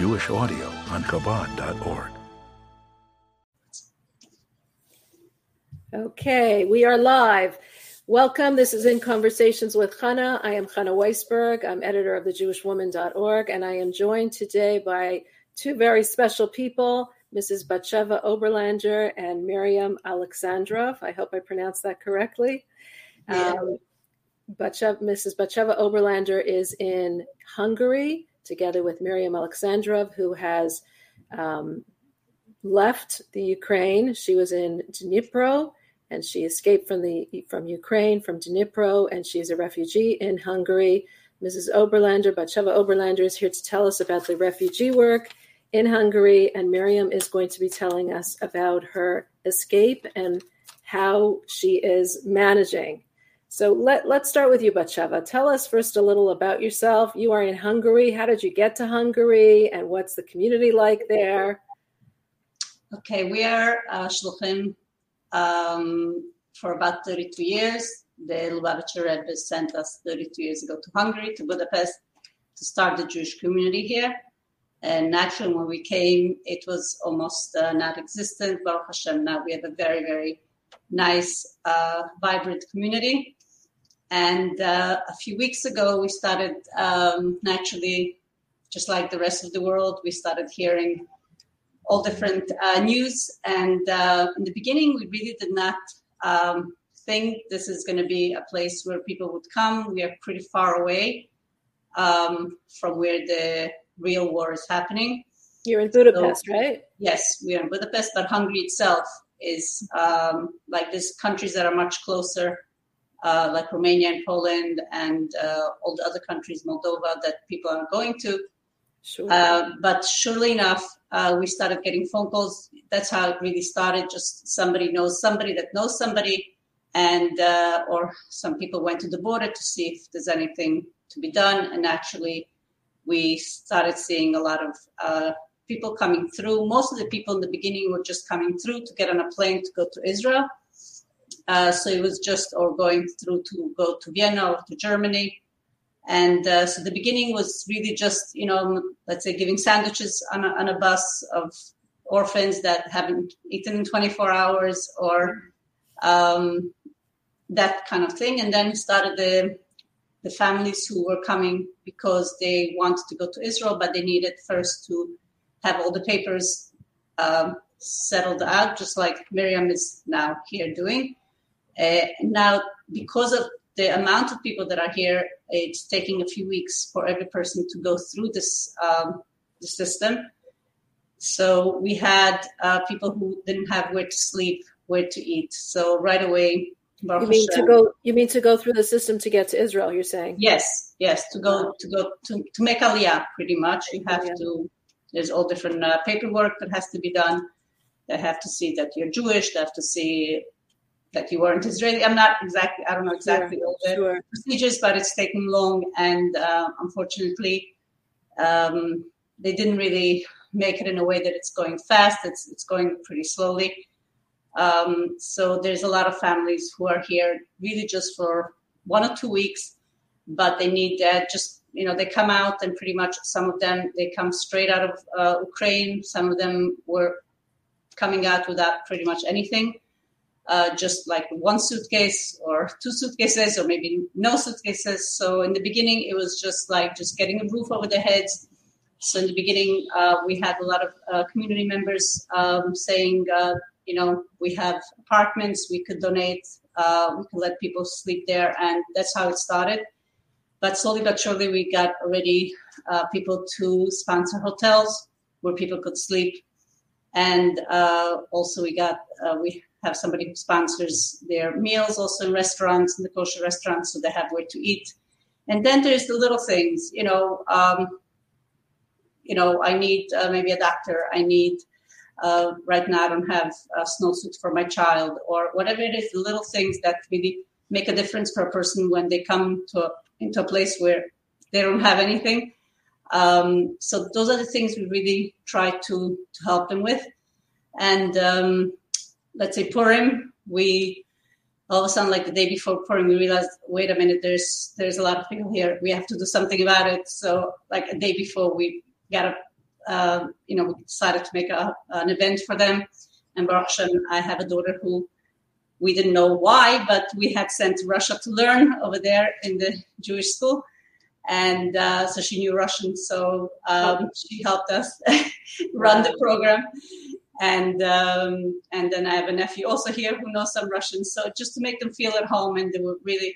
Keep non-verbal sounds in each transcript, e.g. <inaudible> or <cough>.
Jewish audio on Chabad.org. Okay, we are live. Welcome. This is In Conversations with Chana. I am Chana Weisberg. I'm editor of the thejewishwoman.org, and I am joined today by two very special people, Mrs. Batsheva Oberlander and Miriam Alexandrov. I hope I pronounced that correctly. Yeah. Um, Batsheva, Mrs. Batsheva Oberlander is in Hungary together with Miriam Alexandrov, who has um, left the Ukraine. She was in Dnipro and she escaped from the from Ukraine, from Dnipro, and she is a refugee in Hungary. Mrs. Oberlander, Batsheva Oberlander, is here to tell us about the refugee work in Hungary, and Miriam is going to be telling us about her escape and how she is managing. So let, let's start with you, Batsheva. Tell us first a little about yourself. You are in Hungary. How did you get to Hungary, and what's the community like there? Okay, we are uh, shluchim um, for about 32 years. The Lubavitcher Rebbe sent us 32 years ago to Hungary, to Budapest, to start the Jewish community here. And naturally, when we came, it was almost uh, not existent. Baruch Hashem, now we have a very, very nice, uh, vibrant community. And uh, a few weeks ago, we started um, naturally, just like the rest of the world, we started hearing all different uh, news. And uh, in the beginning, we really did not um, think this is going to be a place where people would come. We are pretty far away um, from where the real war is happening. You're in Budapest, so, right? Yes, we are in Budapest, but Hungary itself is um, like these countries that are much closer, uh, like Romania and Poland and uh, all the other countries, Moldova, that people are going to. Sure. Uh, but surely enough, uh, we started getting phone calls. That's how it really started. Just somebody knows somebody that knows somebody, and uh, or some people went to the border to see if there's anything to be done. And actually, we started seeing a lot of uh, people coming through. Most of the people in the beginning were just coming through to get on a plane to go to Israel. Uh, so it was just or going through to go to Vienna or to Germany. And uh, so the beginning was really just, you know, let's say giving sandwiches on a, on a bus of orphans that haven't eaten in 24 hours or um, that kind of thing. And then started the, the families who were coming because they wanted to go to Israel, but they needed first to have all the papers um, settled out, just like Miriam is now here doing. Uh, now, because of the amount of people that are here, it's taking a few weeks for every person to go through this um, the system. So we had uh, people who didn't have where to sleep, where to eat. So right away, you mean to go? You mean to go through the system to get to Israel? You're saying? Yes, yes. To go to go to, to make aliyah, pretty much. You have yeah. to. There's all different uh, paperwork that has to be done. They have to see that you're Jewish. They have to see that you weren't Israeli. I'm not exactly, I don't know exactly sure, all the sure. procedures, but it's taking long. And uh, unfortunately, um, they didn't really make it in a way that it's going fast. It's, it's going pretty slowly. Um, so there's a lot of families who are here really just for one or two weeks, but they need that just, you know, they come out and pretty much some of them, they come straight out of uh, Ukraine. Some of them were coming out without pretty much anything uh, just like one suitcase or <laughs> two suitcases or maybe no suitcases. So in the beginning, it was just like just getting a roof over their heads. So in the beginning, uh, we had a lot of uh, community members um, saying, uh, you know, we have apartments, we could donate, uh, we could let people sleep there, and that's how it started. But slowly but surely, we got already uh, people to sponsor hotels where people could sleep, and also we got we have somebody who sponsors their meals also in restaurants, in the kosher restaurants, so they have where to eat. And then there's the little things, you know, um, you know, I need uh, maybe a doctor. I need, uh, right now I don't have a snowsuit for my child or whatever it is, the little things that really make a difference for a person when they come to a, into a place where they don't have anything. Um, so those are the things we really try to, to help them with. And, um, let's say Purim, we all of a sudden, like the day before Purim, we realized, wait a minute, there's there's a lot of people here. We have to do something about it. So, like a day before, we got a, uh, you know, we decided to make a, an event for them. And Baruch Hashem, I have a daughter who we didn't know why, but we had sent to Russia to learn over there in the Jewish school. And uh, so she knew Russian, so um, she helped us <laughs> run the program. And um, and then I have a nephew also here who knows some Russian. So just to make them feel at home, and they were really,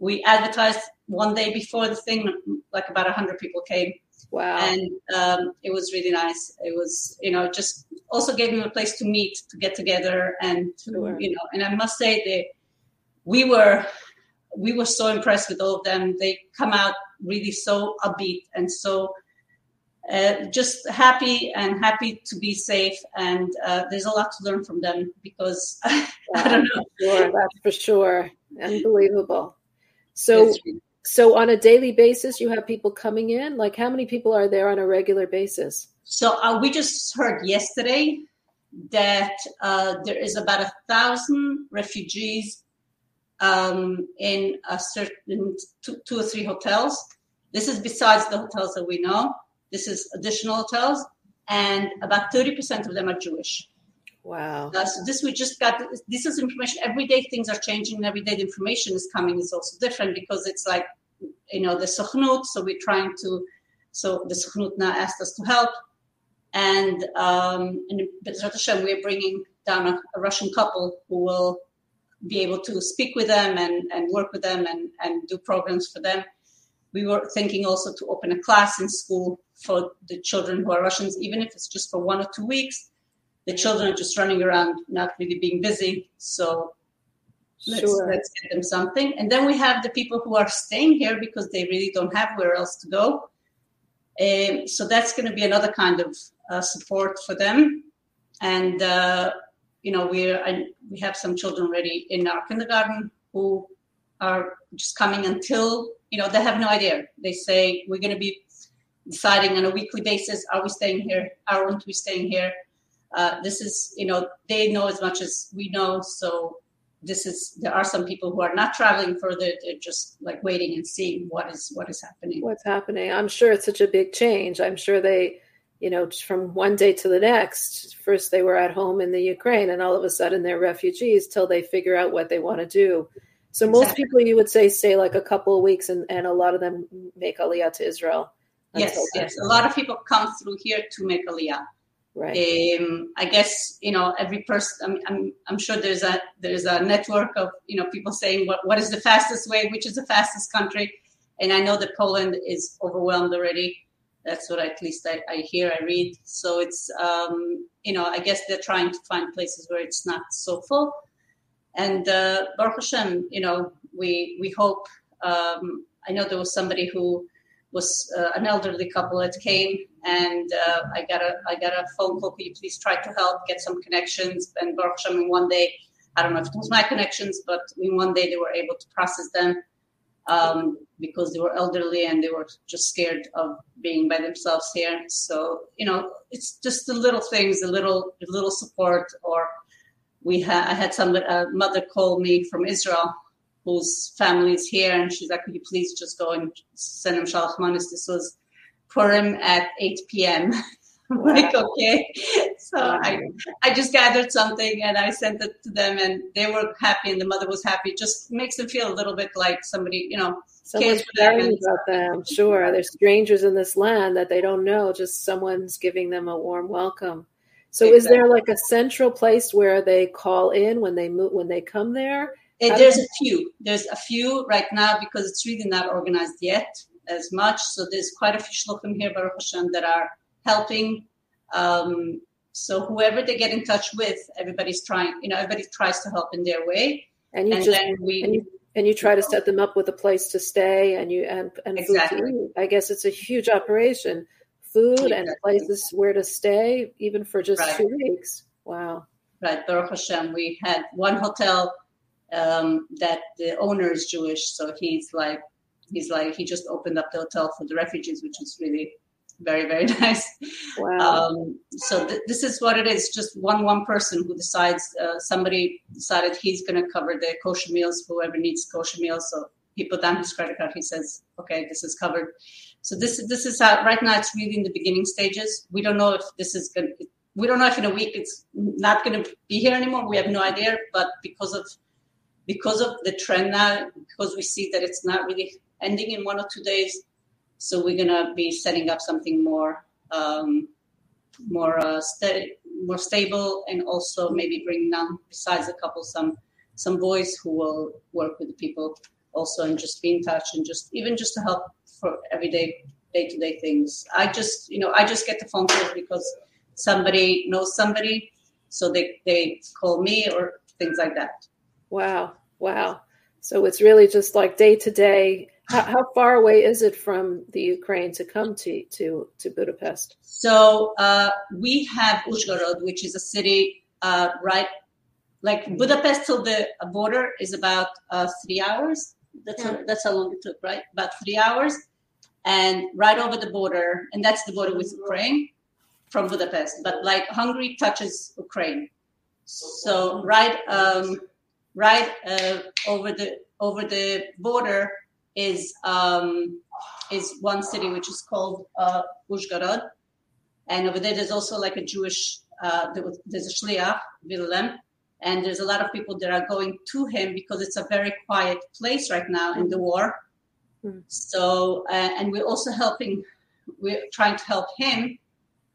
we advertised one day before the thing, like about hundred people came. Wow! And um, it was really nice. It was, you know, just also gave them a place to meet, to get together, and to, sure. you know. And I must say that we were we were so impressed with all of them. They come out really so upbeat and so uh, just happy and happy to be safe. And uh, there's a lot to learn from them because <laughs> I don't know. Sure, that's for sure. Unbelievable. So, so on a daily basis, you have people coming in. Like, how many people are there on a regular basis? So uh, we just heard yesterday that uh, there is about a thousand refugees um, in a certain two, two or three hotels. This is besides the hotels that we know. This is additional hotels, and about 30% of them are Jewish. Wow. Uh, so this we just got. This is information. Every day things are changing, and every day the information is coming is also different because it's like, you know, the Sochnut. So we're trying to. So the Sochnut now asked us to help, and um, B'ezrat Hashem we're bringing down a, a, Russian couple who will be able to speak with them and, and work with them and, and do programs for them we were thinking also to open a class in school for the children who are Russians, even if it's just for one or two weeks. The children are just running around, not really being busy. So let's, sure. let's get them something. And then we have the people who are staying here because they really don't have where else to go. Um, so that's going to be another kind of uh, support for them. And uh, you know, we we have some children already in our kindergarten who are just coming until you know, they have no idea. They say, we're going to be deciding on a weekly basis, are we staying here? Aren't we staying here? Uh, this is, you know, they know as much as we know. So this is, there are some people who are not traveling further. They're just like waiting and seeing what is, what is happening. What's happening. I'm sure it's such a big change. I'm sure they, you know, from one day to the next, first they were at home in the Ukraine and all of a sudden they're refugees till they figure out what they want to do so exactly. most people you would say stay like a couple of weeks and, and a lot of them make Aliyah to Israel. Yes, yes. A lot of people come through here to make Aliyah. Right. Um, I guess you know every person. I'm, I'm, I'm sure there's a there's a network of you know people saying what what is the fastest way, which is the fastest country, and I know that Poland is overwhelmed already. That's what at least I, I hear, I read. So it's um, you know I guess they're trying to find places where it's not so full. And uh, Baruch Hashem, you know, we we hope. Um, I know there was somebody who was uh, an elderly couple that came, and uh, I got a I got a phone call. Could you please try to help get some connections? And Baruch in one day, I don't know if it was my connections, but in one day they were able to process them um, because they were elderly and they were just scared of being by themselves here. So you know, it's just the little things, the little the little support or we had I had some a mother call me from Israel whose family is here, and she's like, "Could you please just go and send them shalach manis?" This was Purim at 8 p.m. <laughs> Wow. like, okay. <laughs> So I, I just gathered something and I sent it to them, and they were happy, and the mother was happy. It just makes them feel a little bit like somebody, you know, someone's caring about them. <laughs> Sure, they're strangers in this land that they don't know. Just someone's giving them a warm welcome. So exactly. is there like a central place where they call in when they move when they come there? Uh, there's a few. There's a few right now because it's really not organized yet as much. So there's quite a few shluchim here, Baruch Hashem, that are helping. Um, so whoever they get in touch with, everybody's trying. You know, everybody tries to help in their way. And you and just we, and you, and you try to set them up with a place to stay and you and and exactly. food to eat. I guess it's a huge operation food exactly. and places where to stay, even for just right. two weeks. Wow. Right, Baruch Hashem. We had one hotel um, that the owner is Jewish, so he's like, he's like, he just opened up the hotel for the refugees, which is really very, very <laughs> nice. Wow. Um, so th- this is what it is. Just one one person who decides. Uh, somebody decided he's going to cover the kosher meals. Whoever needs kosher meals, so he put down his credit card. He says, "Okay, this is covered." So this is this is how, right now. It's really in the beginning stages. We don't know if this is going. to We don't know if in a week it's not going to be here anymore. We have no idea. But because of because of the trend now, because we see that it's not really ending in one or two days, so we're to be setting up something more um, more uh, steady, more stable, and also maybe bring down besides a couple some some boys who will work with the people also and just be in touch and just even just to help for everyday day to day things. I just you know I just get the phone calls because somebody knows somebody, so they they call me or things like that. Wow, wow. So it's really just like day to day. How far away is it from the Ukraine to come to to to Budapest? So uh, we have Uzhgorod, which is a city uh, right, like Budapest till the border is about uh, three hours. That's yeah. how, that's how long it took, right? About three hours, and right over the border, and that's the border with Ukraine from Budapest. But like Hungary touches Ukraine, so right, um, right uh, over the over the border is um, is one city which is called uh, Uzhgorod, and over there there's also like a Jewish uh, there's a shliach Wilhelm, and there's a lot of people that are going to him because it's a very quiet place right now in the war. Mm. So, uh, and we're also helping, we're trying to help him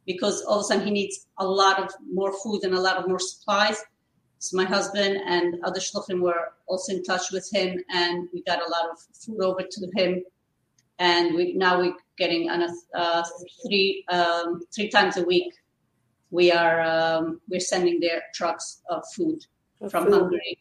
because all of a sudden he needs a lot of more food and a lot of more supplies. So my husband and other shluchim were also in touch with him, and we got a lot of food over to him. And we now we're getting on a uh, three um, three times a week we are um, we're sending their trucks of food from food. Hungary.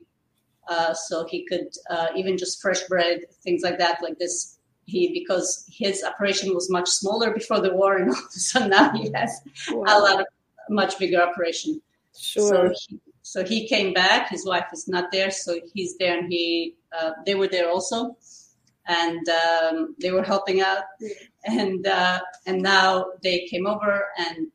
Uh, so he could uh, even just fresh bread, things like that, like this. He because his operation was much smaller before the war, and all of a sudden now he has wow. a lot of much bigger operation. Sure. So he, so he came back. His wife is not there, so he's there, and he uh, they were there also, and um, they were helping out, and uh, and now they came over and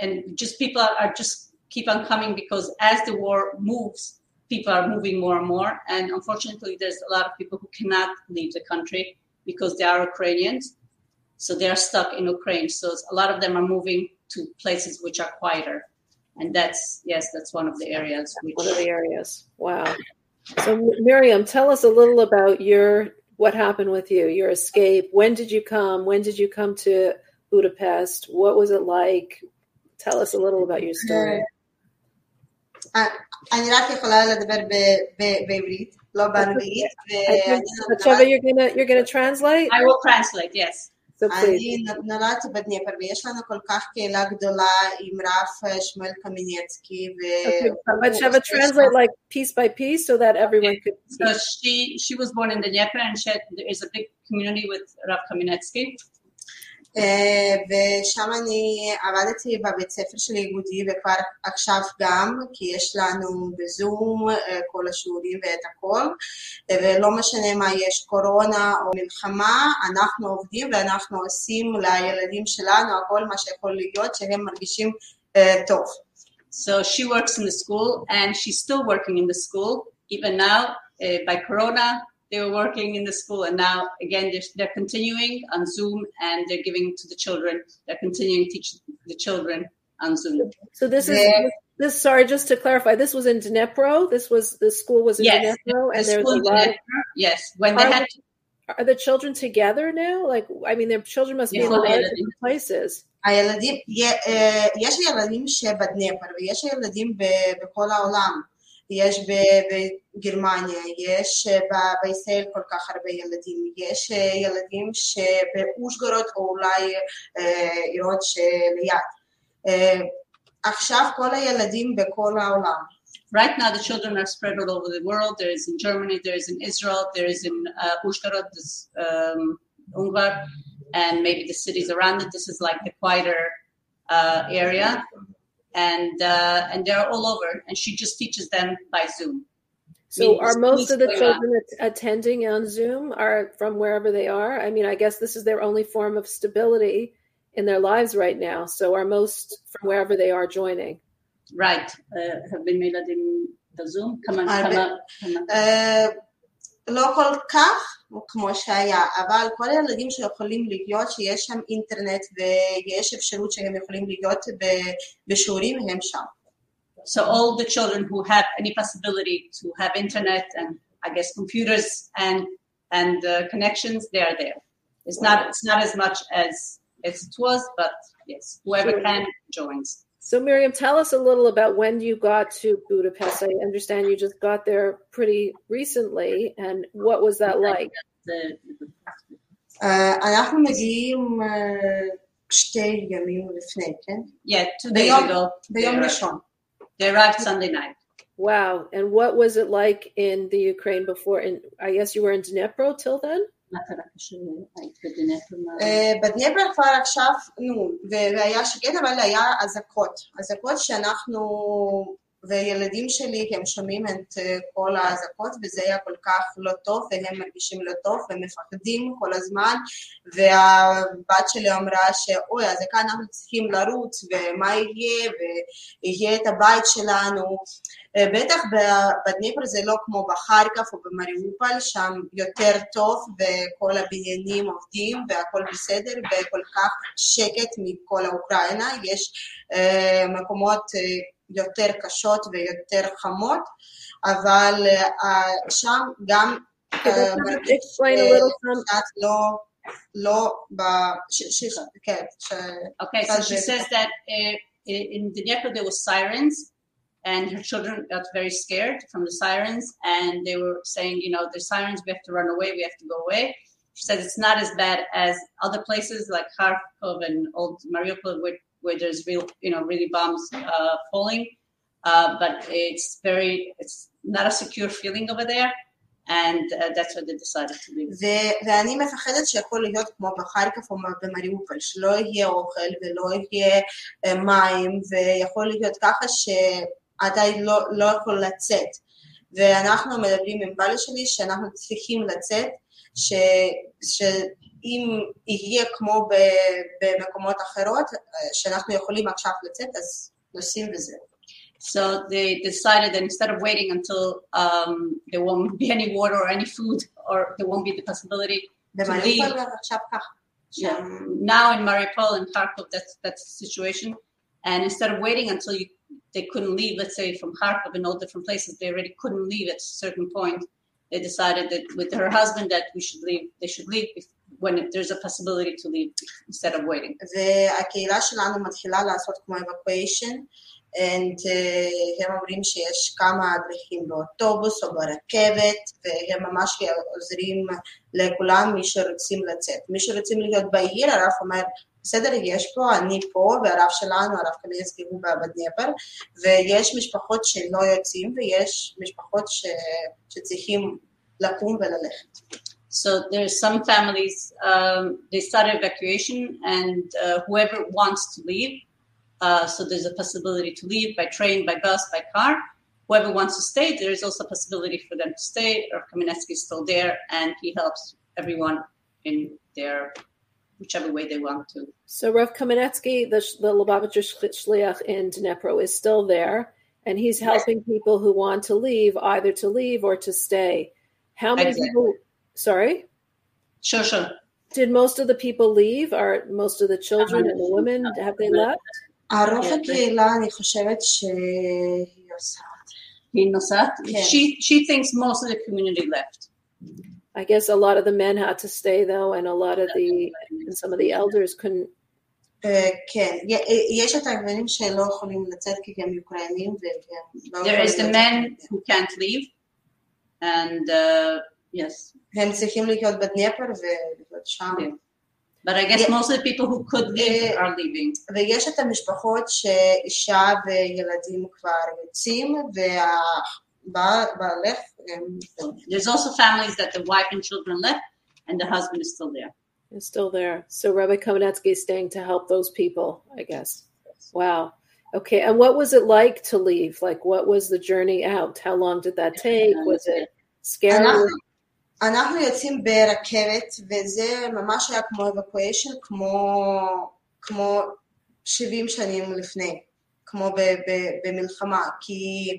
and just people are, are just keep on coming because as the war moves, people are moving more and more. And unfortunately, there's a lot of people who cannot leave the country because they are Ukrainians. So they are stuck in Ukraine. So a lot of them are moving to places which are quieter And that's, yes, that's one of the areas. Which... One of the areas. Wow. So, Miriam, tell us a little about your what happened with you, your escape. When did you come? When did you come to Budapest? What was it like? Tell us a little about your story. אני רק יכולה לדבר בעברית, לא באנגלית. you're gonna you're gonna translate? I will translate, yes. אני נולדתי בדניפר ויש לנו כל כך קהילה גדולה עם רב שמואל קמינצקי. But Sheva translate like piece by piece so that everyone could. So she she was born in the Dnieper and she had, there is a big community with Rav Kamenetsky. ושם אני עבדתי בבית ספר של איגודי וכבר עכשיו גם, כי יש לנו בזום כל השיעורים ואת הכל, ולא משנה מה יש, קורונה או מלחמה, אנחנו עובדים ואנחנו עושים לילדים שלנו הכל מה שיכול להיות שהם מרגישים טוב. So she works in the school and she's still working in the school even now uh, by corona they were working in the school and now again they're, they're continuing on zoom and they're giving to the children they're continuing to teach the children on zoom so this is this sorry just to clarify this was in dnipro this was the school was in yes, dnipro and there's a lot of, yes when they had are the children together now? Like, I mean, their children must be in a lot of different places. הילדים, יש ילדים שבדנפר ויש ילדים בכל העולם. יש בגרמניה, יש בישראל כל כך הרבה ילדים, יש ילדים שבאושגרד או אולי עירות שליד. עכשיו כל הילדים בכל העולם. Right now, the children are spread all over the world. There is in Germany, there is in Israel, there is in uh, Uzhgorod, this, um, Ungar, and maybe the cities around it. This is like the quieter uh, area and uh, and they're all over. And she just teaches them by Zoom. So, are most of the children attending on Zoom are from wherever they are? I mean, I guess this is their only form of stability in their lives right now. So, are most from wherever they are joining? Right. Uh, have been made in the Zoom. Come on, come on. Come on. Uh, לא כל כך כמו שהיה, אבל כל הילדים שיכולים להיות, שיש שם אינטרנט ויש אפשרות שהם יכולים להיות בשיעורים, הם שם. So all the children who have any possibility to have internet and I guess computers and and uh, connections, they are there. It's not it's not as much as as it was, but yes, whoever Sure. can joins. So, Miriam, tell us a little about when you got to Budapest. I understand you just got there pretty recently, and what was that like? The, אה, אנחנו מגיעים אה, שתי ימים לפני, כן? yeah, two days ביום- ago. ביום they arrived. ראשון. They arrived Sunday night. Wow. And what was it like in the Ukraine before? And I guess you were in Dnipro till then? מה קרה כשהיית בבני התודעה? כבר עכשיו, נו, והיה שקט, אבל היה אזעקות. אזעקות שאנחנו... וילדים שלי, הם שומעים את אה, כל האזעקות, וזה היה כל כך לא טוב, והם מרגישים לא טוב, ומפחדים כל הזמן, והבת שלי אמרה שאוי, אזעקה אנחנו צריכים לרוץ, ומה יהיה, ויהיה את הבית שלנו. אה, בטח בדניפר זה לא כמו בחרקוב או במריופל, שם יותר טוב וכל הבניינים עובדים והכל בסדר וכל כך שקט מכל האוקראינה, יש אה, מקומות יותר קשות ויותר חמות, אבל אה, שם גם Can אה, you מרגיש explain a little some, קצת לא, לא, ב... ש, ש, כן, ש... Okay, so That's she it. says that uh, in Dnieper there was sirens, and her children got very scared from the sirens, and they were saying, you know, the sirens, we have to run away, we have to go away. She said it's not as bad as other places like Kharkov and old Mariupol, where, where there's real, you know, really bombs uh, falling. Uh, but it's very, it's not a secure feeling over there, and uh, that's why they decided to leave. ו- ואני מפחדת שיכול להיות כמו בחרקוב או במריופל, שלא יהיה אוכל ולא יהיה אה, מים, ויכול להיות ככה שאתה לא, לא יכול לצאת. ואנחנו מדברים עם בעלי שלי שאנחנו צריכים לצאת, ש, שאם יהיה כמו ב, במקומות אחרות, אה, שאנחנו יכולים עכשיו לצאת, אז נוסעים וזהו. So they decided that instead of waiting until um, there won't be any water or any food, or there won't be the possibility to leave. במריופל עכשיו ככה. Yeah. Now in Mariupol and Kharkov, that's that's the situation. And instead of waiting until you, they couldn't leave, let's say from Kharkov and all different places, they already couldn't leave at a certain point. They decided that with her husband that we should leave, they should leave if, when there's a possibility to leave instead of waiting. והקהילה שלנו מתחילה לעשות כמו evacuation, and uh, הם אומרים שיש כמה דרכים באוטובוס או ברכבת, והם ממש עוזרים לכולם, מי שרוצים לצאת. מי שרוצים להיות בעיר, הרב אומר, בסדר, יש פה, אני פה, והרב שלנו, הרב קמינסקי הוא בדניפר, ויש משפחות שלא יוצאים, ויש משפחות ש... שצריכים לקום וללכת. So there's some families um, they started evacuation, and uh, whoever wants to leave. Uh, so there's a possibility to leave by train, by bus, by car. Whoever wants to stay, there is also a possibility for them to stay. Or Kamenetsky is still there, and he helps everyone in their whichever way they want to. so Rav Kamenetsky, the, the Lubavitcher Shliach in Dnipro, is still there, and he's helping people who want to leave either to leave or to stay. How many Exactly. people? Sorry, Sure, sure. did most of the people leave? Are most of the children and the women have they left? הרוב כן, הקהילה, אני חושבת שהיא עושה. He knows that. Yeah. She she thinks most of the community left. I guess a lot of the men had to stay though, and a lot of the and some of the elders couldn't. אה, כן, י- יש את הגברים שלא יכולים לצאת כי הם אוקראינים והם לא There יכולים is the לצאת. men who can't leave, and uh, yes, הם צריכים להיות בדניפר ולהיות שם. Yeah. but I guess Yeah. most of the people who could leave Yeah. are leaving. ויש את המשפחות שאישה וילדים כבר יוצאים והבעלך הם... There's also families that the wife and children left, and the husband is still there. Is still there. So Rabbi Kamenetsky is staying to help those people, I guess. Wow. Okay. And what was it like to leave? Like, what was the journey out? How long did that take? Was it scary? אנחנו, יוצאים ברכבת וזה ממש היה כמו evacuation, כמו, כמו 70 שנים לפני, כמו ב, ב, במלחמה, כי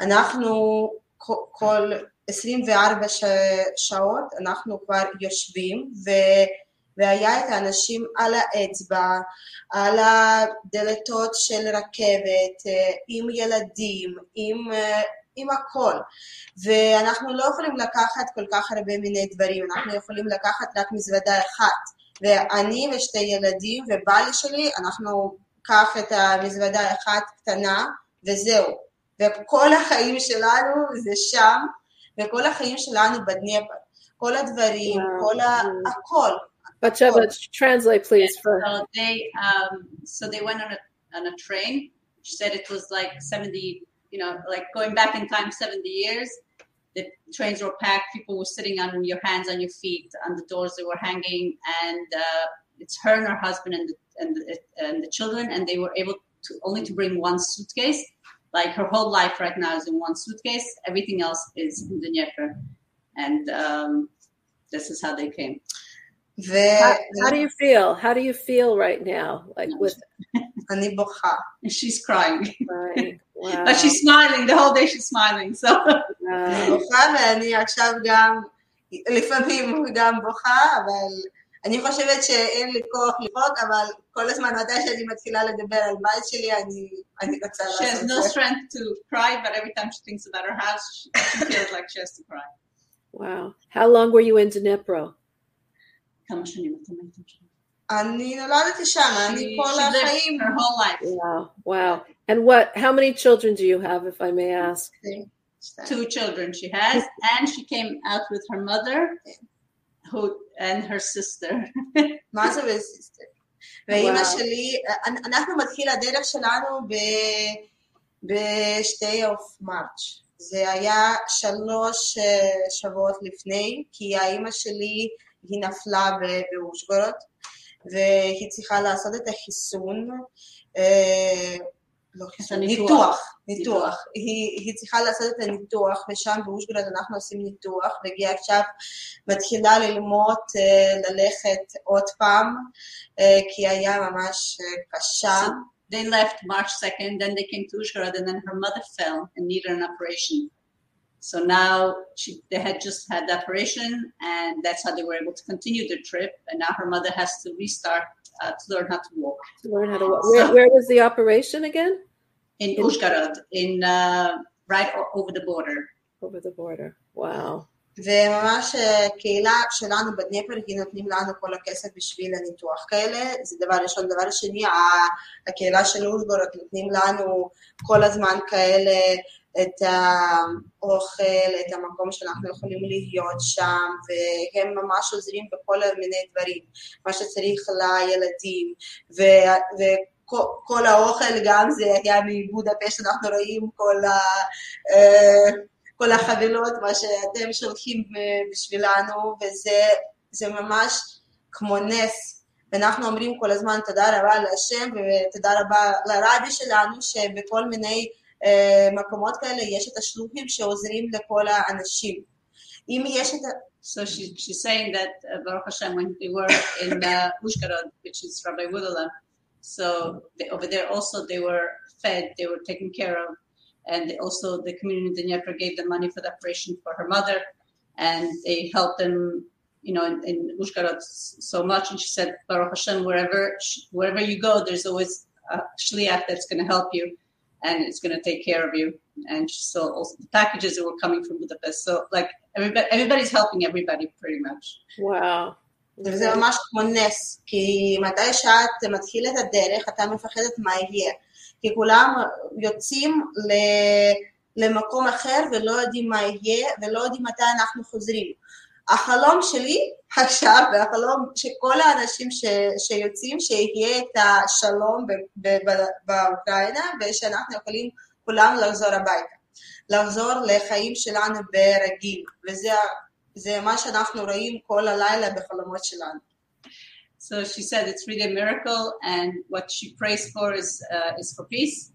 אנחנו כל, כל 24 ש... שעות אנחנו כבר יושבים, ו... והיה את האנשים על האצבע, על הדלתות של רכבת, אה, עם ילדים, עם, אה, עם הכל. ואנחנו לא יכולים לקחת כל כך הרבה מיני דברים, אנחנו יכולים לקחת רק מזוודה אחת. ואני ושתי ילדים ובעלי שלי, אנחנו קח את המזוודה האחת קטנה וזהו. וכל החיים שלנו זה שם, וכל החיים שלנו בדנפר. כל הדברים, כל ה... הכל. Batsheva, translate please for So they um, so they went on a on a train. She said it was like seventy, you know, like going back in time seventy years. The trains were packed. People were sitting on your hands, on your feet, on the doors. They were hanging, and uh, it's her and her husband and the, and the, and the children, and they were able to only to bring one suitcase. Like her whole life right now is in one suitcase. Everything else is in the Dnieper, and um, this is how they came. ו... how, how do you feel? How do you feel right now? Like with <laughs> אני בוכה. And she's crying, crying. Wow. <laughs> but she's smiling the whole day. She's smiling. So אני Wow. בוכה ואני עכשיו גם, לפעמים גם בוכה, אבל אני חושבת שאין לי כוח לבכות, אבל כל הזמן מתי שאני מתחילה לדבר על בית שלי, אני, אני רוצה she has לעשות no את זה. strength to cry, but every time she thinks about her house, she, she feels like she has to cry. Wow. How long were you in Dnipro? כמה שנים אתם הייתם שם? אני נולדתי שם, אני She- כל she lived החיים. her whole life. Wow. Wow. And what how many children do you have, if I may ask? Two children she has, <laughs> and she came out with her mother, who and her sister. מה זה בסיסטר? ואימא וואו. שלי, אנ- אנחנו מתחיל הדרך שלנו ב- בשתי אוף מרץ'. זה היה שלוש אה, שבועות לפני, כי האימא שלי היא נפלה ב- באושגורוד, והיא צריכה לעשות את החיסון, אה, לא חיסון. ניתוח, ניתוח. היא, צריכה לעשות את הניתוח, ושם באושגורוד אנחנו עושים ניתוח, והיא עכשיו מתחילה ללמוד אה, ללכת עוד פעם, אה, כי היה ממש קשה. They left March 2nd, then they came to Uzhhorod, and then her mother fell and needed an operation. So now she, they had just had the operation, and that's how they were able to continue their trip. And now her mother has to restart uh, to learn how to walk. To learn how to walk. Where, where was the operation again? In Uzhhorod, in uh, right o- over the border. Over the border. Wow. וממש אה, קהילה שלנו בדנפר, כי נותנים לנו כל הכסף בשביל הניתוח כאלה, זה דבר ראשון. דבר שני, ה- הקהילה של אושגורוד נותנים לנו כל הזמן כאלה את האוכל, את המקום שאנחנו יכולים להיות שם, והם ממש עוזרים בכל מיני דברים, מה שצריך לילדים, ו- וכל כל האוכל גם זה היה מבודפשט, אנחנו רואים כל ה... אה, כל החבילות, מה שאתם שולחים בשבילנו, וזה זה ממש כמו נס. ואנחנו אומרים כל הזמן תודה רבה להשם ותודה רבה לרבי שלנו, שבכל מיני מקומות כאלה יש את השלוחים שעוזרים לכל האנשים. אם יש את ה... So she, she's saying that uh, Baruch Hashem, when we were in uh, Uzhgorod, which is Rabbi Woodland, so they, over there also they were fed, they were taken care of, and also the community in Dnieper gave them money for the operation for her mother, and they helped them, you know, in, in Uzhgorod so much. And she said, Baruch Hashem, wherever wherever you go, there's always a shliach that's going to help you and it's going to take care of you. And she saw also the packages that were coming from Budapest. So like everybody, everybody's helping everybody pretty much. Wow. וזה ממש כמו נס, כי מתי שאת מתחיל את הדרך, אתה מפחדת מה יהיה. כי כולם יוצאים ל... למקום אחר ולא יודעים מה יהיה, ולא יודעים מתי אנחנו חוזרים. החלום שלי עכשיו, והחלום של כל האנשים ש... שיוצאים, שיהיה את השלום. באוקראינה, ושאנחנו יכולים כולם לחזור הביתה. לחזור לחיים שלנו ברגיל, וזה זה מה שאנחנו רואים כל הלילה בחלומות שלנו. So she said it's really a miracle, and what she prays for is uh, is for peace,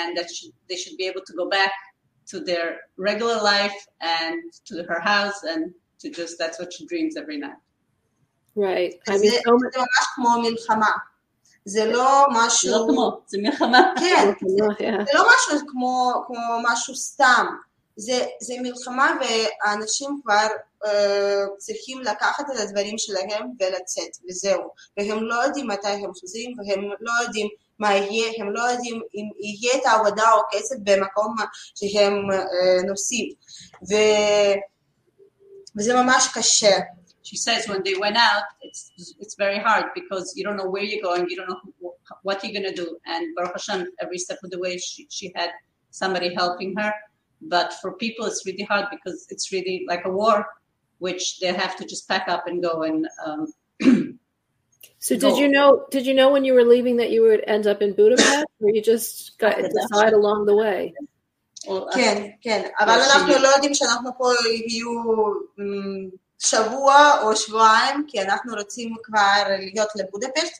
and that she, they should be able to go back to their regular life and to her house, and to just that's what she dreams every night. Right. I זה, ממש כמו מלחמה. זה לא זה משהו... לא כמו, זה מלחמה. כן, Yeah. זה לא משהו כמו, כמו משהו סתם. זה, זה מלחמה והאנשים כבר אה, צריכים לקחת את הדברים שלהם ולצאת, וזהו. והם לא יודעים מתי הם חוזרים, והם לא יודעים מה יהיה, הם לא יודעים אם יהיה את העבודה או כסף במקום שהם אה, נוסעים. ו, וזה ממש קשה. She says when they went out, it's it's very hard because you don't know where you're going, you don't know who, what you're gonna do. And Baruch Hashem, every step of the way, she, she had somebody helping her. But for people, it's really hard because it's really like a war, which they have to just pack up and go and. Um, <clears throat> So did you know did you know when you were leaving that you would end up in Budapest or you just got decide along the way? כן, כן, אבל אנחנו לא יודעים שאנחנו פה יהיו שבוע או שבועיים, כי אנחנו רוצים כבר להיות לבודפשט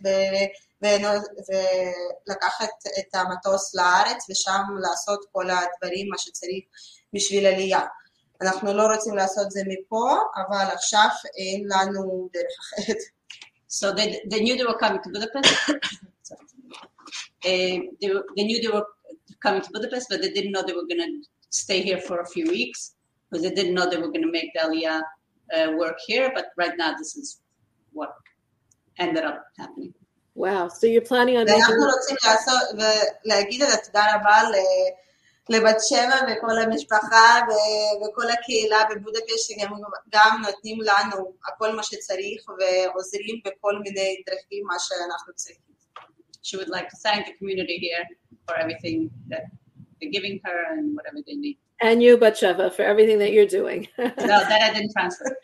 ולקחת את המטוס לארץ ושם לעשות כל הדברים, מה שצריך בשביל עלייה. אנחנו לא רוצים לעשות זה מפה, אבל עכשיו אין לנו דרך אחרת. So they, they knew they were coming to Budapest. <coughs> Uh, they, they knew they were coming to Budapest, but they didn't know they were going to stay here for a few weeks because they didn't know they were going to make the Aliyah uh, work here. But right now, this is what ended up happening. Wow. So you're planning on making ואנחנו רוצים לעשות, ולהגיד את התודה רבה ל- לבת שבע וכל המשפחה ו- וכל הקהילה בבודפשט שגם גם נותנים לנו הכל מה שצריך ועוזרים בכל מיני דרכים מה שאנחנו צריכים. She would like to thank the community here for everything that they're giving her and whatever they need. and you, Batsheva, for everything that you're doing. <laughs> No, that I didn't transfer.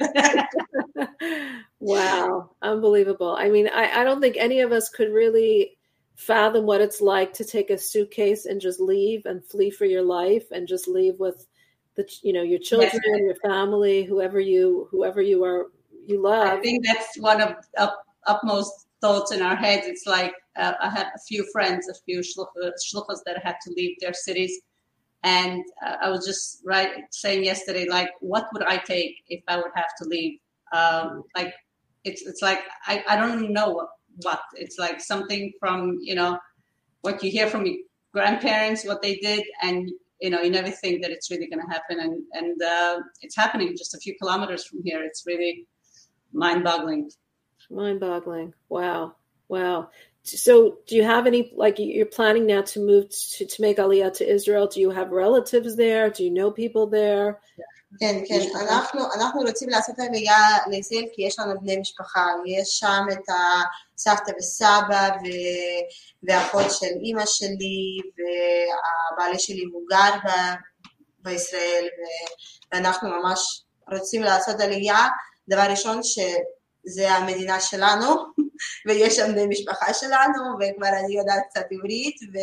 <laughs> wow. Unbelievable. I mean, I, I don't think any of us could really fathom what it's like to take a suitcase and just leave and flee for your life and just leave with the you know your children your family whoever you whoever you are you love I think that's one of up, upmost thoughts in our heads. It's like uh, I have a few friends, a few shluchas that had to leave their cities. And uh, I was just right saying yesterday, like, what would I take if I would have to leave? Um, like, it's it's like I, I don't know what, what. It's like something from you know what you hear from your grandparents, what they did, and you know you never think that it's really going to happen, and and uh, it's happening just a few kilometers from here. It's really mind-boggling. mind-boggling wow wow so do you have any like you're planning now to move to, to make aliyah to israel do you have relatives there do you know people there כן, כן, אנחנו, אנחנו רוצים לעשות עלייה לישראל כי יש לנו בני משפחה, יש שם את הסבתא וסבא ו... ואחות של אימא שלי והבעלי שלי מוגר ב... בישראל ו... ואנחנו ממש רוצים לעשות עלייה, דבר ראשון שזה המדינה שלנו <laughs> ויש שם בני משפחה שלנו וכבר אני יודעת קצת עברית ו...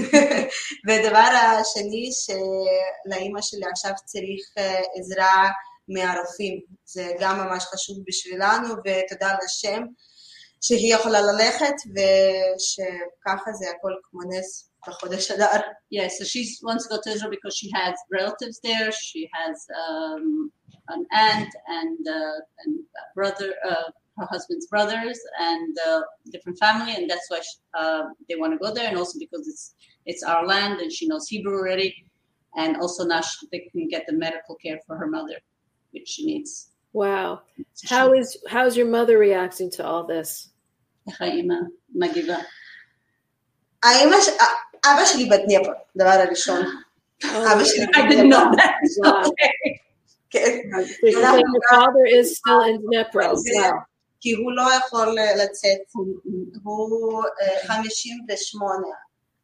<laughs> ודבר השני שלאימא שלי עכשיו צריך אה, עזרה מהרופאים, זה גם ממש חשוב בשבילנו ותודה לשם שהיא יכולה ללכת ושככה זה הכל כמו נס Yeah, so she wants to go to Israel because she has relatives there. She has um, an aunt and, uh, and brother, uh, her husband's brothers, and uh, different family, and that's why she, uh, they want to go there, and also because it's it's our land, and she knows Hebrew already, and also now she, they can get the medical care for her mother, which she needs. Wow, how is how's your mother reacting to all this? מגיבה? האמא, ש... אבא שלי בדניפר, דבר הראשון. אבא שלי I didn't know that. Wow. Okay. כן. So you say your <laughs> father is still in Dnipro. זה- Wow. כי הוא לא יכול לצאת, הוא אה, 58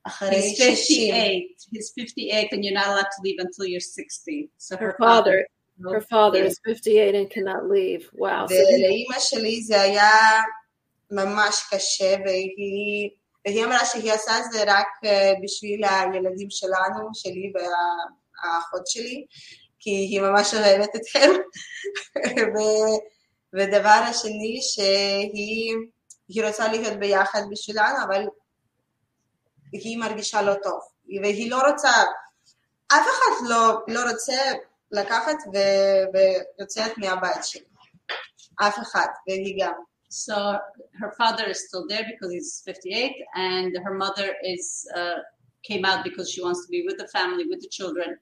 אחרי He's 60. 58. He's 58, and you're not allowed to leave until you're 60. So Her father, her father Yeah. is 58 and cannot leave. Wow. So ולאימא שלי זה היה ממש קשה, והיא, והיא אמרה שהיא עושה את זה רק אה, בשביל הילדים שלנו, שלי והאחות שלי, כי היא ממש אוהבת אתכם. <laughs> ודבר השני, שהיא היא רוצה להיות ביחד בשבילנו, אבל היא מרגישה לא טוב, והיא לא רוצה, אף אחד לא, לא רוצה לקחת ויוצאת מהבית שלי. אף אחד, והיא גם. So her father is still there because he's 58, and her mother is uh, came out because she wants to be with the family, with the children.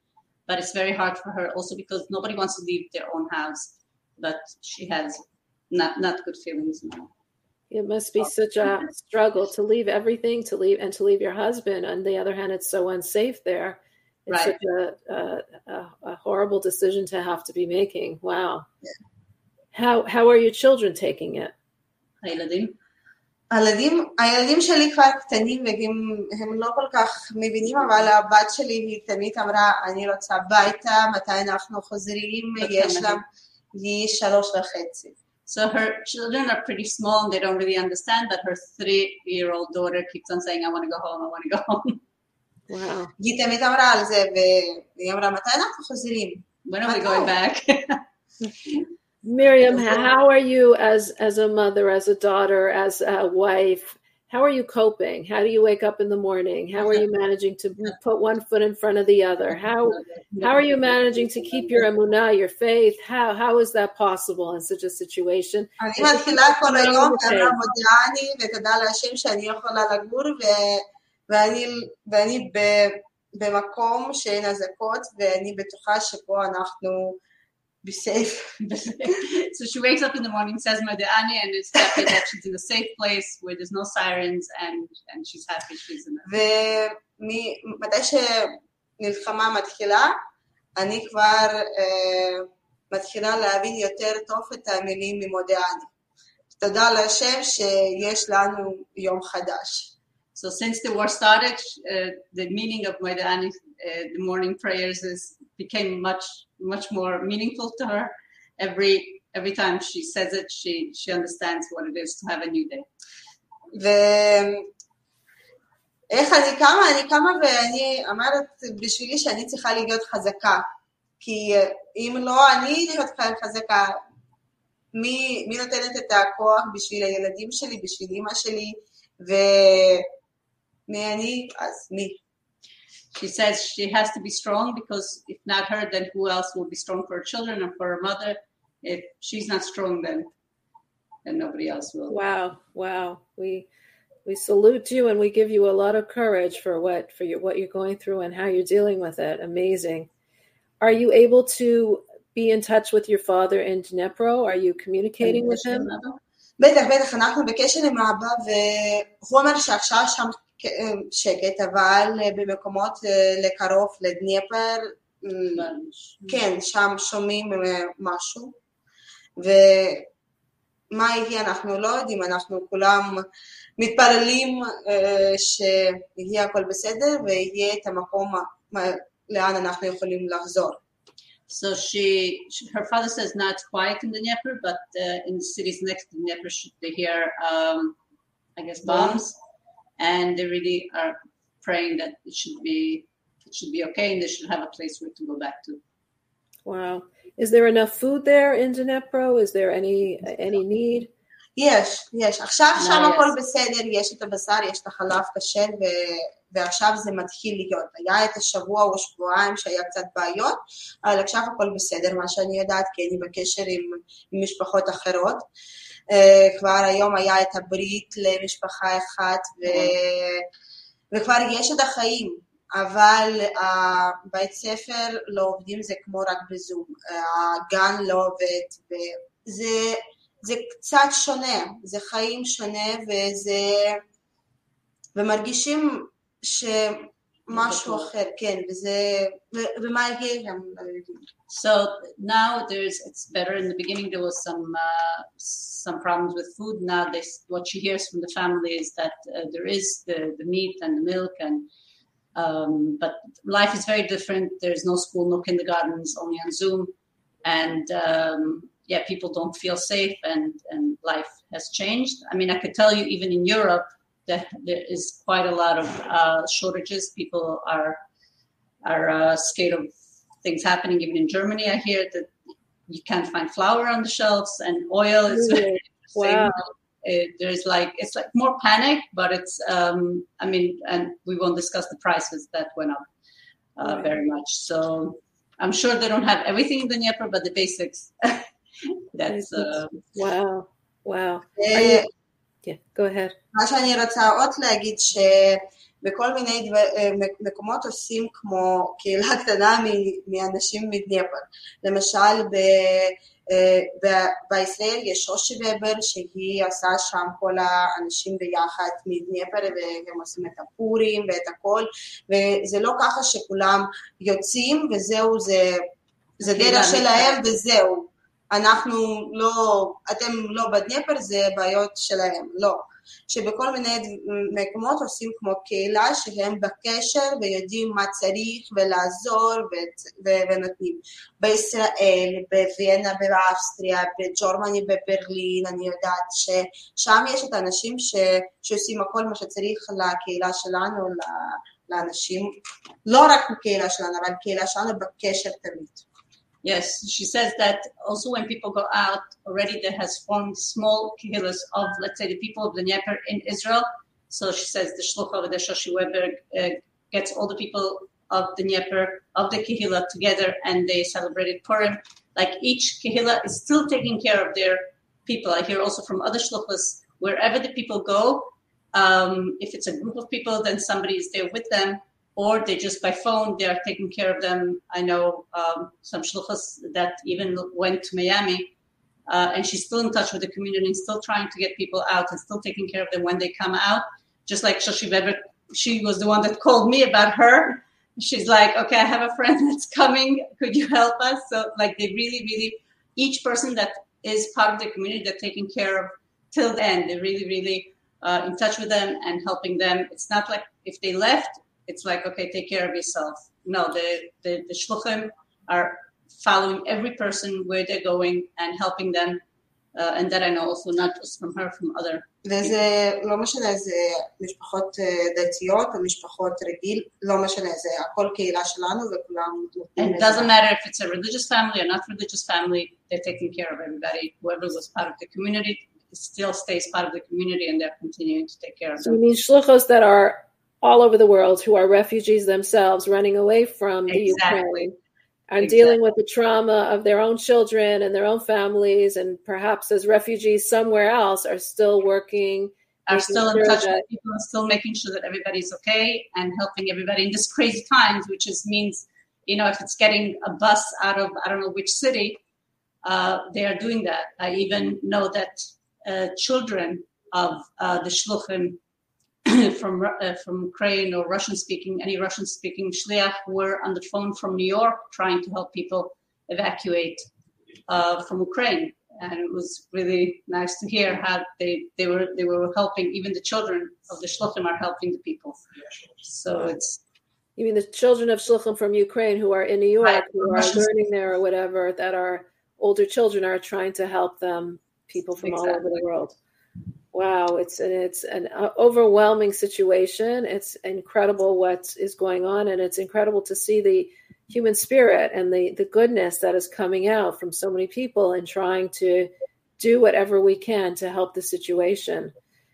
but it's very hard for her also because nobody wants to leave their own house. But she has not not good feelings now. It must be such a struggle to leave everything, to leave and to leave your husband. On the other hand, it's so unsafe there. It's Right. such a, a, a, a horrible decision to have to be making. Wow. How how are your children taking it? הילדים. הילדים, הילדים שלי כבר קטנים וגם הם לא כל כך מבינים, אבל הבת שלי היא תמיד אמרה, אני רוצה הביתה, מתי אנחנו חוזרים, בת יש כמה לה, היא שלוש וחצי. So her children are pretty small and they don't really understand, but her three-year-old daughter keeps on saying, "I want to go home. I want to go home." Wow. היא תמיד אמרה על זה, והיא אמרה, מתי אנחנו חוזרים? when are we going back? Miriam, how are you as as a mother, as a daughter, as a wife? How are you coping? How do you wake up in the morning? How are you managing <laughs> to put one foot in front of the other? How how are you managing to keep your emunah, your faith? How how is that possible in such a situation? אני איזה מתחילה כל סיפור היום, מרתק. ואמרה מודיעה אני, ותודה להשם שאני יכולה לגור, ו- ואני, ואני ב- במקום שאין אזעקות, ואני בטוחה שפה אנחנו be safe. <laughs> so she wakes up in the morning, says Modeh Ani, and it's happy that she's in a safe place where there's no sirens, and, and she's happy she's in a... ומתי שנלחמה מתחילה, להבין יותר טוב את המילים ממודעני. תודה להשם שיש לנו יום חדש. So since the war started, uh, the meaning of Modeh Ani, uh, the morning prayers, is, became much much more meaningful to her. Every every time she says it, she she understands what it is to have a new day. ואיך אני קמה? אני קמה ואני אמרת בשבילי שאני צריכה להיות חזקה. כי אם לא אני להיות חזקה, מי, מי נותנת את הכוח בשביל הילדים שלי, בשביל אימא שלי, ומי אני? אז מי? She says she has to be strong because if not her, then who else will be strong for her children and for her mother? If she's not strong, then then nobody else will. Wow, wow. We we salute you and we give you a lot of courage for what for your, what you're going through and how you're dealing with it. Amazing. Are you able to be in touch with your father in Dnipro? Are you communicating with him? בטח, בטח, אנחנו בקשר עם האבא, והוא אומר שעכשיו שם שקט, אבל במקומות אה, לקרוב לדניפר, אה, כן, שם שומעים אה, משהו, ומה יהיה אנחנו לא יודעים, אנחנו כולם מתפללים אה, שיהיה הכל בסדר ויהיה את המקום לאן אנחנו יכולים לחזור. So she, she, her father says now it's quiet in the Dnieper, but uh, in the cities next to Dnieper, should they hear, um, I guess, bombs, and they really are praying that it should be it should be okay, and they should have a place where to go back to. Wow. Is there enough food there in Dnipro? Is there any any need? יש, יש. עכשיו מה שם יש? הכל בסדר, יש את הבשר, יש את החלב כשר, ו... ועכשיו זה מתחיל להיות. היה את השבוע או שבועיים שהיה קצת בעיות, אבל עכשיו הכל בסדר, מה שאני יודעת, כי אני בקשר עם, עם משפחות אחרות. אה, כבר היום היה את הברית למשפחה אחת, ו... וכבר יש את החיים. אבל הבית ספר לא עובדים, זה כמו רק בזום. הגן לא עובד, וזה זה קצת שונה, זה חיים שונה וזה... ומרגישים שמשהו אחר, כן, וזה... ו- ומה יהיה גם לילדים. So now there's it's better. In the beginning, there was some uh, some problems with food. Now, they, what she hears from the family is that uh, there is the, the meat and the milk, and um, but life is very different. There's no school, no kindergartens, only on Zoom, and um, yeah, people don't feel safe, and and life has changed. I mean, I could tell you, even in Europe, that there is quite a lot of uh, shortages. People are are uh, scared of things happening. Even in Germany, I hear that you can't find flour on the shelves and oil is very interesting. Wow. It, there's like it's like more panic, but it's um, I mean, and we won't discuss the prices that went up uh, Right. very much. So I'm sure they don't have everything in the Dnieper, but the basics. <laughs> that's uh, Wow. Wow. אה, Yeah, go ahead. מה שאני רוצה עוד להגיד שבכל מיני דבר, מקומות עושים כמו קהילה קטנה מאנשים מדניפר. למשל ב, ב, בישראל יש שושי ובר שהיא עושה שם כל האנשים ביחד מדניפר והם עושים את הפורים ואת הכל וזה לא ככה שכולם יוצאים וזהו זה, זה דרך שלהם וזהו אנחנו לא, אתם לא בדניפר, זה בעיות שלהם, לא. שבכל מיני מקומות עושים כמו קהילה שהם בקשר ויודעים מה צריך ולעזור ו- ונותנים. בישראל, בוויאנה באוסטריה, בג'ורמני בברלין, אני יודעת ששם יש את האנשים ש- שעושים הכל מה שצריך לקהילה שלנו, לאנשים, לא רק לקהילה שלנו, אבל קהילה שלנו בקשר תמיד. Yes, she says that also when people go out, already there has formed small kehillas of, let's say, the people of the Dnieper in Israel. So she says the Shlucha of the Shoshi Weber uh, gets all the people of the Dnieper, of the kehillah together and they celebrated Purim. Like each kehillah is still taking care of their people. I hear also from other shluchas, wherever the people go, um, if it's a group of people, then somebody is there with them or they just by phone they are taking care of them. I know um, some shluchas that even went to Miami, uh, and she's still in touch with the community, and still trying to get people out and still taking care of them when they come out. Just like Shoshi Weber, she was the one that called me about her. She's like, okay, I have a friend <laughs> that's coming. Could you help us? So like they really, really, each person that is part of the community, they're taking care of till the end. They're really, really uh, in touch with them and helping them. It's not like if they left, it's like, okay, take care of yourself. No, the, the, the shluchim are following every person where they're going and helping them. Uh, and that I know also not just from her, from other. וזה לא משנה, זה משפחות דתיות או משפחות רגיל, לא משנה, זה הכל קהילה שלנו וכולם And it doesn't matter if it's a religious family or not religious family, they're taking care of everybody. Whoever was part of the community still stays part of the community and they're continuing to take care of them. So you mean shluchos that are all over the world who are refugees themselves running away from the exactly. Ukraine and exactly. dealing with the trauma of their own children and their own families and perhaps as refugees somewhere else are still working are still in touch that, with people and still making sure that everybody's okay and helping everybody in this <laughs> crazy times which is means you know if it's getting a bus out of i don't know which city uh, they are doing that i even know that uh, children of uh, the shluchim <coughs> from uh, from Ukraine or Russian speaking, any Russian speaking shliach were on the phone from New York trying to help people evacuate uh, from Ukraine, and it was really nice to hear how they, they were they were helping. Even the children of the shluchim are helping the people. So it's. You mean the children of shluchim from Ukraine who are in New York, right. who are learning there or whatever, that are older children are trying to help them, people from exactly. all over the world. Wow, it's an, it's an overwhelming situation. It's incredible what is going on, and it's incredible to see the human spirit and the the goodness that is coming out from so many people and trying to do whatever we can to help the situation.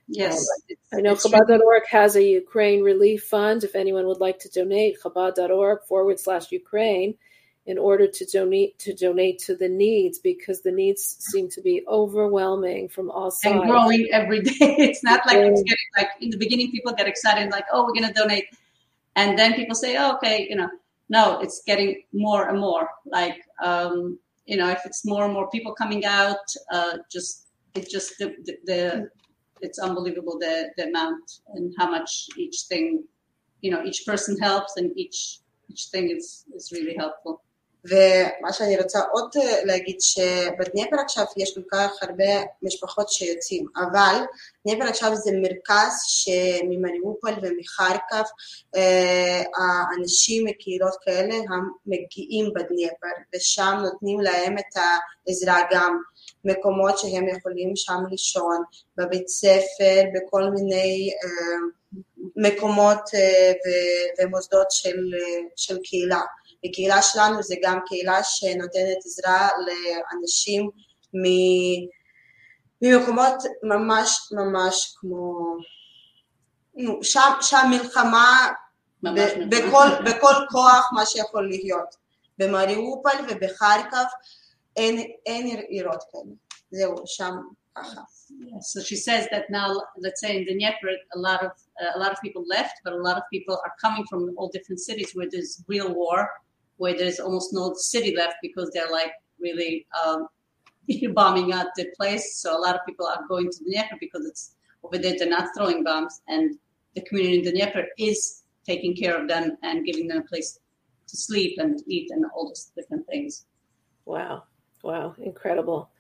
Yes, um, I know Chabad.org has a Ukraine relief fund. If anyone would like to donate, Chabad.org forward slash Ukraine in order to donate to donate to the needs because the needs seem to be overwhelming from all sides. and growing every day. <laughs> It's not like it's getting like in the beginning people get excited like oh we're going to donate, and then people say oh, okay you know. No it's getting more and more. Like um, you know if it's more and more people coming out uh, just it just the, the, the it's unbelievable the the amount and how much each thing you know each person helps and each each thing is is really helpful. ומה שאני רוצה עוד להגיד שבדניפר עכשיו יש כל כך הרבה משפחות שיוצאים, אבל דניפר עכשיו זה מרכז שממריאופול ומחרקב האנשים מקהילות כאלה הם מגיעים בדניפר ושם נותנים להם את העזרה גם מקומות שהם יכולים שם לישון, בבית ספר, בכל מיני מקומות ומוסדות של, של קהילה. הקהילה שלנו זה גם קהילה שנותנת עזרה לאנשים ממקומות ממש ממש כמו, שם, שם מלחמה ממש ב, בכל, בכל כוח מה שיכול להיות. במריאופל ובחרקב אין, אין עירות כאלה, זהו, שם ככה. So she says that now, let's say in the Dnieper, a lot of uh, a lot of people left, but a lot of people are coming from all different cities where there's real war, where there's almost no city left because they're like really um, <laughs> bombing out the place. So a lot of people are going to Dnieper because it's over there they're not throwing bombs, and the community in Dnieper is taking care of them and giving them a place to sleep and eat and all those different things. Wow. Wow. Incredible.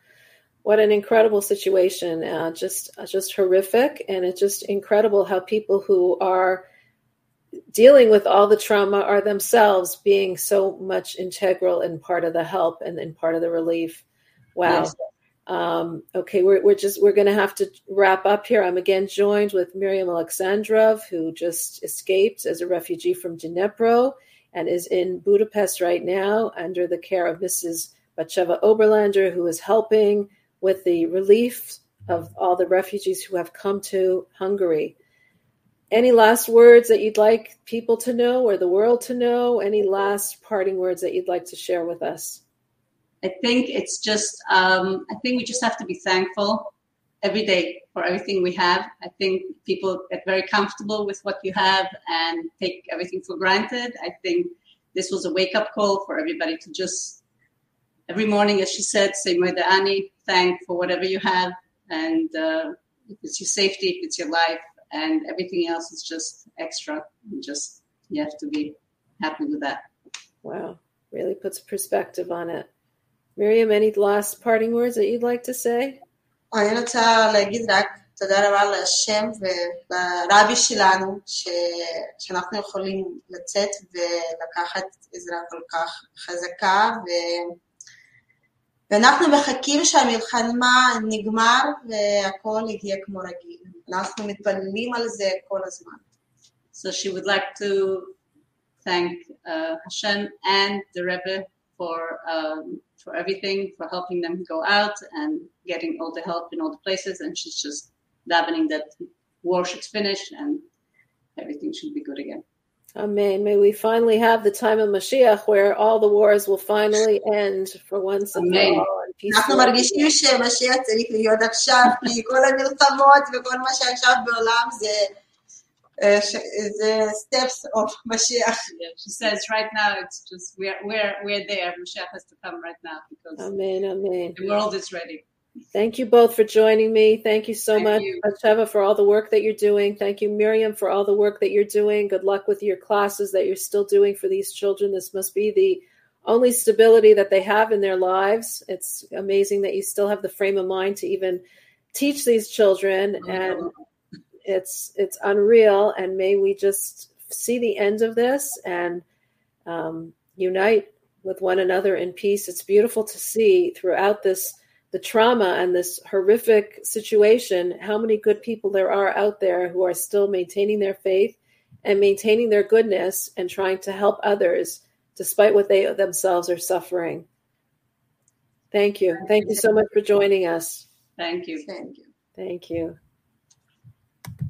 What an incredible situation. Uh, just, uh, just horrific. And it's just incredible how people who are dealing with all the trauma are themselves being so much integral and part of the help and, part of the relief. Wow. Yes. Um, okay, we're, we're just we're going to have to wrap up here. I'm again joined with Miriam Alexandrov, who just escaped as a refugee from Dnipro and is in Budapest right now under the care of Mrs. Batsheva Oberlander, who is helping with the relief of all the refugees who have come to Hungary. Any last words that you'd like people to know or the world to know? Any last parting words that you'd like to share with us? I think it's just, um, I think we just have to be thankful every day for everything we have. I think people get very comfortable with what you have and take everything for granted. I think this was a wake up call for everybody to just, every morning, as she said, say, Ani, thank for whatever you have. And uh, if it's your safety, if it's your life, and everything else is just extra. You just, you have to be happy with that. Wow, really puts perspective on it. Miriam, any last parting words that you'd like to say? אני רוצה להגיד רק תודה רבה להשם ולרבי שלנו ש... שאנחנו יכולים לצאת ולקחת עזרה כל כך חזקה ו... ואנחנו מחכים שהמלחמה נגמר והכל יהיה כמו רגיל. אנחנו מתפללים על זה כל הזמן. So she would like to thank uh, Hashem and the Rebbe for um, for everything, for helping them go out and getting all the help in all the places. And she's just davening that war should finish and everything should be good again. Amen. May we finally have the time of Mashiach where all the wars will finally end for once and Amen. for all. And peace אנחנו will be. מרגישים שמשיח צריך להיות עכשיו, <laughs> כי כל המלחמות וכל מה שעכשיו בעולם זה, אה, ש- זה steps of משיח. Yeah, she says right now it's just we're we're we're there. Mashiach has to come right now because Amen. Amen. the world is ready. Thank you both for joining me. Thank you so Thank much, you. Batsheva, for all the work that you're doing. Thank you, Miriam, for all the work that you're doing. Good luck with your classes that you're still doing for these children. This must be the only stability that they have in their lives. It's amazing that you still have the frame of mind to even teach these children, and it's it's unreal. And may we just see the end of this and um, unite with one another in peace. It's beautiful to see throughout this the trauma and this horrific situation how many good people there are out there who are still maintaining their faith and maintaining their goodness and trying to help others despite what they themselves are suffering. Thank you. Thank you so much for joining us. Thank you. Thank you. Thank you.